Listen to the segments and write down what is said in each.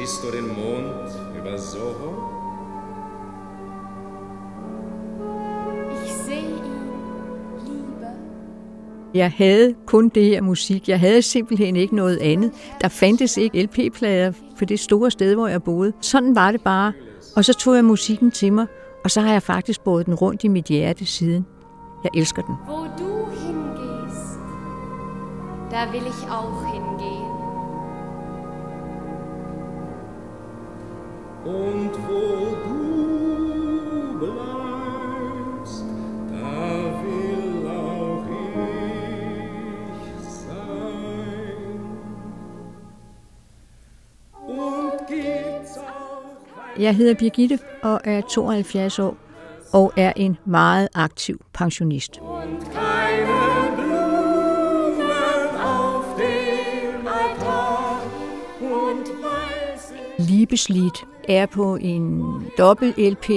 Siehst du den Mond über Soho? Ich sehe ihn, Liebe. Jeg havde kun det her musik. Jeg havde simpelthen ikke noget andet. Der fandtes ikke LP-plader på det store sted, hvor jeg boede. Sådan var det bare. Og så tog jeg musikken til mig, og så har jeg faktisk båret den rundt i mit hjerte siden. Jeg elsker den. Wo du hingehst, da will ich auch hingehen. Jeg hedder Birgitte og er 72 år og er en meget aktiv pensionist. Liebeslied er på en dobbelt LP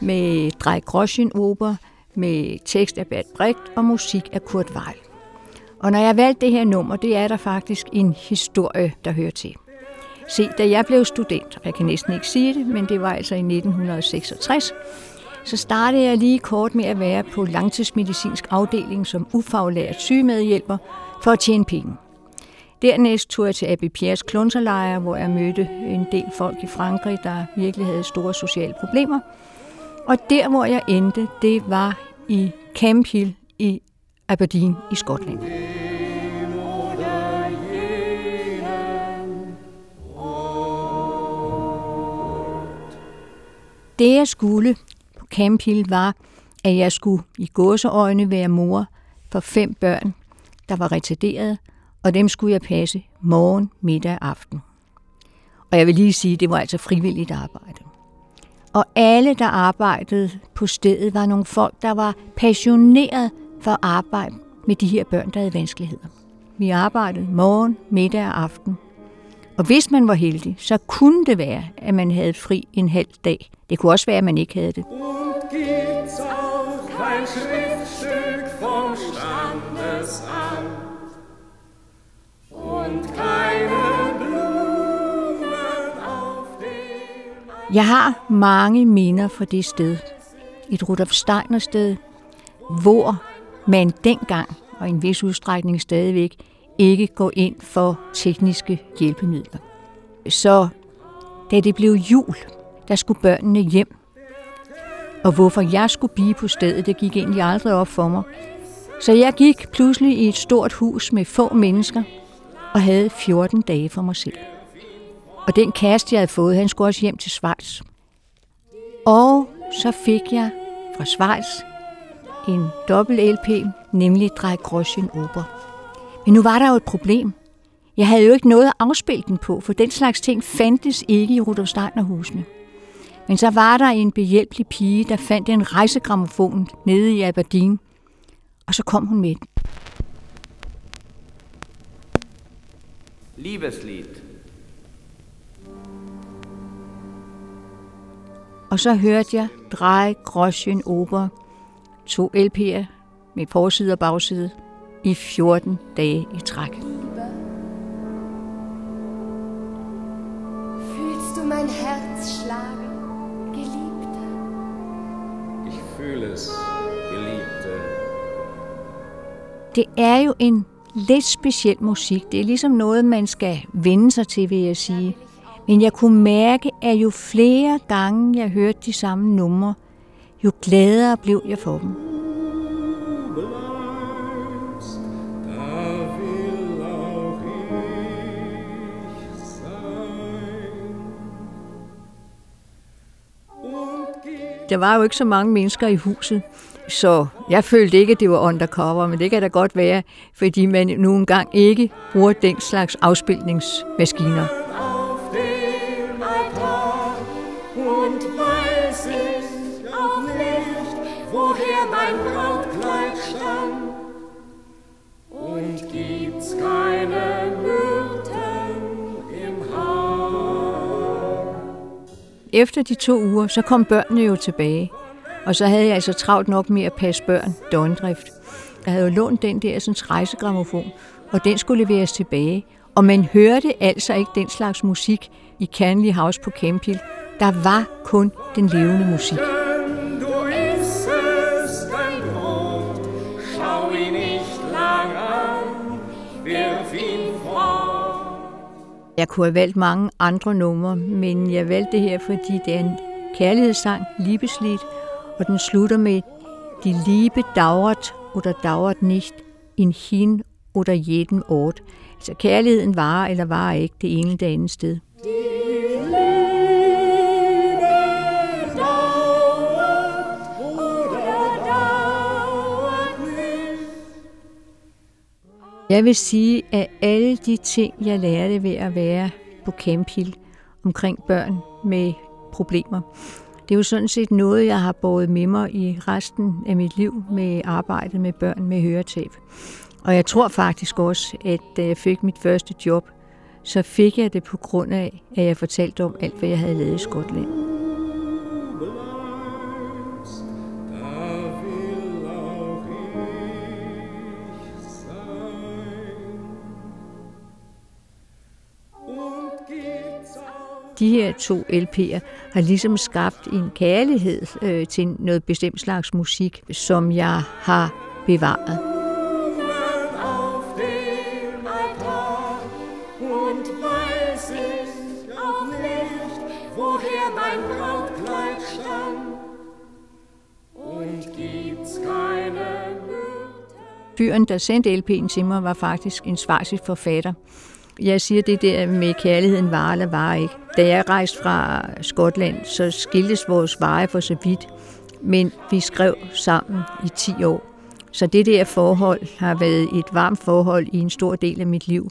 med Drej Groschen Oper, med tekst af Bert Brecht og musik af Kurt Weill. Og når jeg valgte det her nummer, det er der faktisk en historie, der hører til. Se, da jeg blev student, og jeg kan næsten ikke sige det, men det var altså i 1966, så startede jeg lige kort med at være på langtidsmedicinsk afdeling som ufaglært sygemedhjælper for at tjene penge. Dernæst tog jeg til Abbé Pierres klunserlejre, hvor jeg mødte en del folk i Frankrig, der virkelig havde store sociale problemer. Og der, hvor jeg endte, det var i Camp Hill i Aberdeen i Skotland. Det jeg skulle på Camp Hill var, at jeg skulle i gåseøjne være mor for fem børn, der var retarderede, og dem skulle jeg passe morgen, middag og aften. Og jeg vil lige sige, det var altså frivilligt arbejde. Og alle, der arbejdede på stedet, var nogle folk, der var passionerede for at arbejde med de her børn, der havde vanskeligheder. Vi arbejdede morgen, middag og aften. Og hvis man var heldig, så kunne det være, at man havde fri en halv dag. Det kunne også være, at man ikke havde det. Und gibt's auch kein Jeg har mange minder fra det sted. Et Rudolf Steiner sted, hvor man dengang, og i en vis udstrækning stadigvæk, ikke går ind for tekniske hjælpemidler. Så da det blev jul, der skulle børnene hjem. Og hvorfor jeg skulle blive på stedet, det gik egentlig aldrig op for mig. Så jeg gik pludselig i et stort hus med få mennesker og havde 14 dage for mig selv. Og den kæreste, jeg havde fået, han skulle også hjem til Schweiz. Og så fik jeg fra Schweiz en dobbelt LP, nemlig Drej Groschen Oper. Men nu var der jo et problem. Jeg havde jo ikke noget at afspille den på, for den slags ting fandtes ikke i Rudolf Steiner-husene. Men så var der en behjælpelig pige, der fandt en rejsegrammofon nede i Aberdeen, og så kom hun med den. Liebeslied. Og så hørte jeg Drej Groschen Oper, to LP'er med forside og bagside, i 14 dage i træk. Fühlst du mein Herz schlagen, Geliebte? Ich fühle es, Geliebte. Det er jo en lidt speciel musik. Det er ligesom noget, man skal vende sig til, vil jeg sige. Men jeg kunne mærke, at jo flere gange jeg hørte de samme numre, jo gladere blev jeg for dem. Der var jo ikke så mange mennesker i huset, så jeg følte ikke, at det var undercover, men det kan da godt være, fordi man nu engang ikke bruger den slags afspilningsmaskiner. Und weiß ich auch nicht, woher mein Brautkleid stammt. Und gibt's keine Myrten im Haar. Efter de to uger, så kom børnene jo tilbage. Og så havde jeg altså travlt nok med at passe børn døgndrift. Jeg havde jo lånt den der sådan, rejsegrammofon, og den skulle leveres tilbage. Og man hørte altså ikke den slags musik i Canley House på Camp Hill. Der var kun den levende musik. Jeg kunne have valgt mange andre numre, men jeg valgte det her, fordi det er en kærlighedssang, Liebeslied, og den slutter med Die Liebe dauert oder dauert nicht in hin oder jedem Ort. Altså kærligheden varer eller varer ikke det ene eller det andet sted. Jeg vil sige, at alle de ting, jeg lærte ved at være på Camp Hill omkring børn med problemer, det er jo sådan set noget, jeg har båret med mig i resten af mit liv med arbejdet med børn med høretab. Og jeg tror faktisk også, at da jeg fik mit første job, så fik jeg det på grund af, at jeg fortalte om alt, hvad jeg havde lavet i Skotland. De her to LP'er har ligesom skabt en kærlighed øh, til noget bestemt slags musik, som jeg har bevaret. Fyren, der sendte LP'en til mig, var faktisk en svarsisk forfatter. Jeg siger det der med kærligheden var eller var ikke. Da jeg rejste fra Skotland, så skiltes vores veje for så vidt, men vi skrev sammen i 10 år. Så det der forhold har været et varmt forhold i en stor del af mit liv.